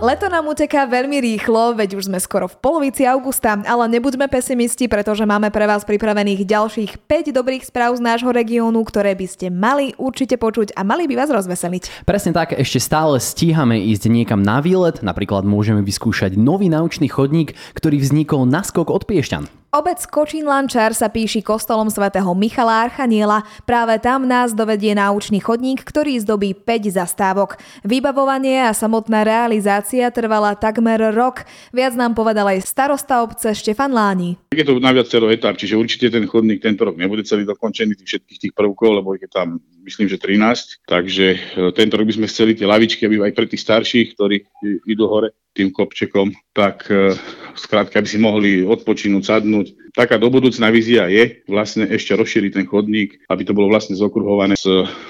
Leto nám uteká veľmi rýchlo, veď už sme skoro v polovici augusta, ale nebuďme pesimisti, pretože máme pre vás pripravených ďalších 5 dobrých správ z nášho regiónu, ktoré by ste mali určite počuť a mali by vás rozveseliť. Presne tak, ešte stále stíhame ísť niekam na výlet, napríklad môžeme vyskúšať nový naučný chodník, ktorý vznikol na skok od Piešťan. Obec Kočín Lančár sa píši kostolom svätého Michala Archaniela. Práve tam nás dovedie náučný chodník, ktorý zdobí 5 zastávok. Vybavovanie a samotná realizácia trvala takmer rok. Viac nám povedal aj starosta obce Štefan Láni. Je to na viacero etap, čiže určite ten chodník tento rok nebude celý dokončený tých všetkých tých prvkov, lebo je tam myslím, že 13. Takže e, tento rok by sme chceli tie lavičky, aby aj pre tých starších, ktorí idú hore tým kopčekom, tak e, skrátka, aby si mohli odpočinúť, sadnúť. Taká do budúcna vízia je vlastne ešte rozšíriť ten chodník, aby to bolo vlastne zokruhované s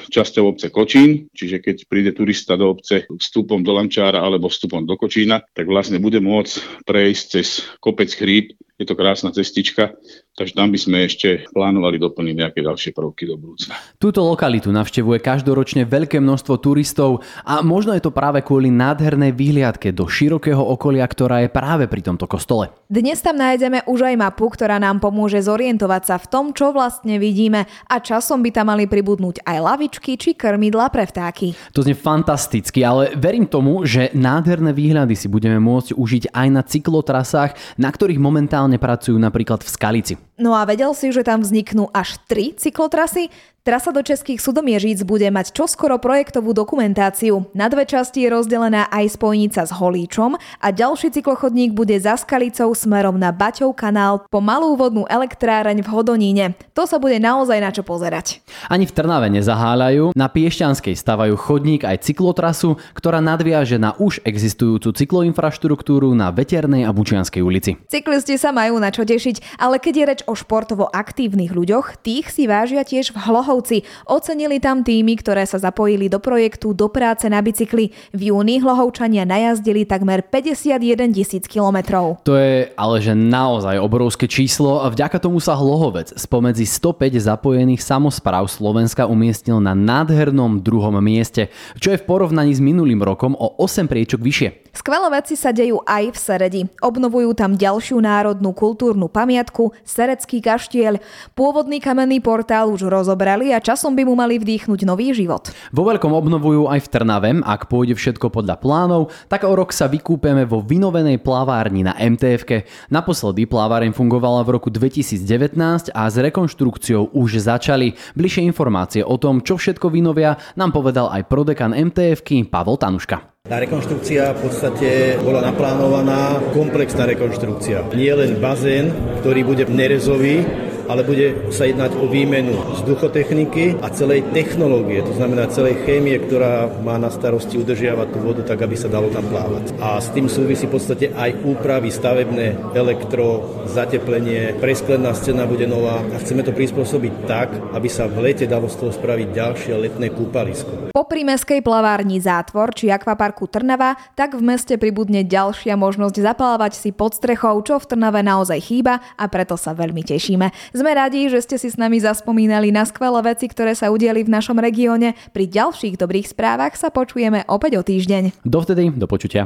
časťou obce Kočín, čiže keď príde turista do obce vstupom do Lančára alebo vstupom do Kočína, tak vlastne bude môcť prejsť cez kopec chríp. Je to krásna cestička, takže tam by sme ešte plánovali doplniť nejaké ďalšie prvky do budúcna. Túto lokalitu navštevuje každoročne veľké množstvo turistov a možno je to práve kvôli nádhernej výhliadke do širokého okolia, ktorá je práve pri tomto kostole. Dnes tam nájdeme už aj mapu, ktorá nám pomôže zorientovať sa v tom, čo vlastne vidíme a časom by tam mali pribudnúť aj lavičky či krmidla pre vtáky. To znie fantasticky, ale verím tomu, že nádherné výhľady si budeme môcť užiť aj na cyklotrasách, na ktorých momentálne pracujú napríklad v Skalici. No a vedel si, že tam vzniknú až tri cyklotrasy? Trasa do českých sudomiežíc bude mať čoskoro projektovú dokumentáciu. Na dve časti je rozdelená aj spojnica s Holíčom a ďalší cyklochodník bude za Skalicou smerom na Baťov kanál po malú vodnú elektráreň v Hodoníne. To sa bude naozaj na čo pozerať. Ani v Trnave nezaháľajú, na Piešťanskej stavajú chodník aj cyklotrasu, ktorá nadviaže na už existujúcu cykloinfraštruktúru na Veternej a Bučianskej ulici. Cyklisti sa majú na čo tešiť, ale keď je reč o športovo aktívnych ľuďoch, tých si vážia tiež v Hlohovci. Ocenili tam týmy, ktoré sa zapojili do projektu Do práce na bicykli. V júni Hlohovčania najazdili takmer 51 tisíc kilometrov. To je ale že naozaj obrovské číslo a vďaka tomu sa Hlohovec spomedzi 105 zapojených samozpráv Slovenska umiestnil na nádhernom druhom mieste, čo je v porovnaní s minulým rokom o 8 priečok vyššie. Skvelé veci sa dejú aj v Seredi. Obnovujú tam ďalšiu národnú kultúrnu pamiatku, Serecký kaštieľ. Pôvodný kamenný portál už rozobrali a časom by mu mali vdýchnuť nový život. Vo veľkom obnovujú aj v Trnave, ak pôjde všetko podľa plánov, tak o rok sa vykúpeme vo vynovenej plavárni na MTF. Naposledy plaváreň fungovala v roku 2019 a s rekonštrukciou už začali. Bližšie informácie o tom, čo všetko vynovia, nám povedal aj prodekan MTF Pavol Tanuška. Tá rekonštrukcia v podstate bola naplánovaná komplexná rekonštrukcia. Nie len bazén, ktorý bude nerezový, ale bude sa jednať o výmenu vzduchotechniky a celej technológie, to znamená celej chémie, ktorá má na starosti udržiavať tú vodu tak, aby sa dalo tam plávať. A s tým súvisí v podstate aj úpravy stavebné, elektro, zateplenie, presklená scéna bude nová a chceme to prispôsobiť tak, aby sa v lete dalo z toho spraviť ďalšie letné kúpalisko. Po prímeskej plavárni Zátvor či akvaparku Trnava, tak v meste pribudne ďalšia možnosť zaplávať si pod strechou, čo v Trnave naozaj chýba a preto sa veľmi tešíme. Sme radi, že ste si s nami zaspomínali na skvelé veci, ktoré sa udiali v našom regióne. Pri ďalších dobrých správach sa počujeme opäť o týždeň. Dovtedy, do počutia.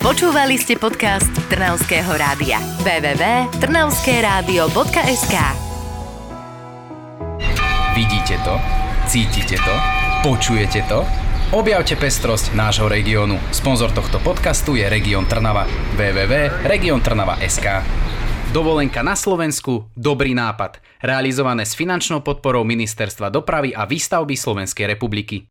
Počúvali ste podcast Trnavského rádia. www.trnavskeradio.sk Vidíte to? Cítite to? Počujete to? Objavte pestrosť nášho regiónu. Sponzor tohto podcastu je Región Trnava. www.regiontrnava.sk Dovolenka na Slovensku, dobrý nápad. Realizované s finančnou podporou Ministerstva dopravy a výstavby Slovenskej republiky.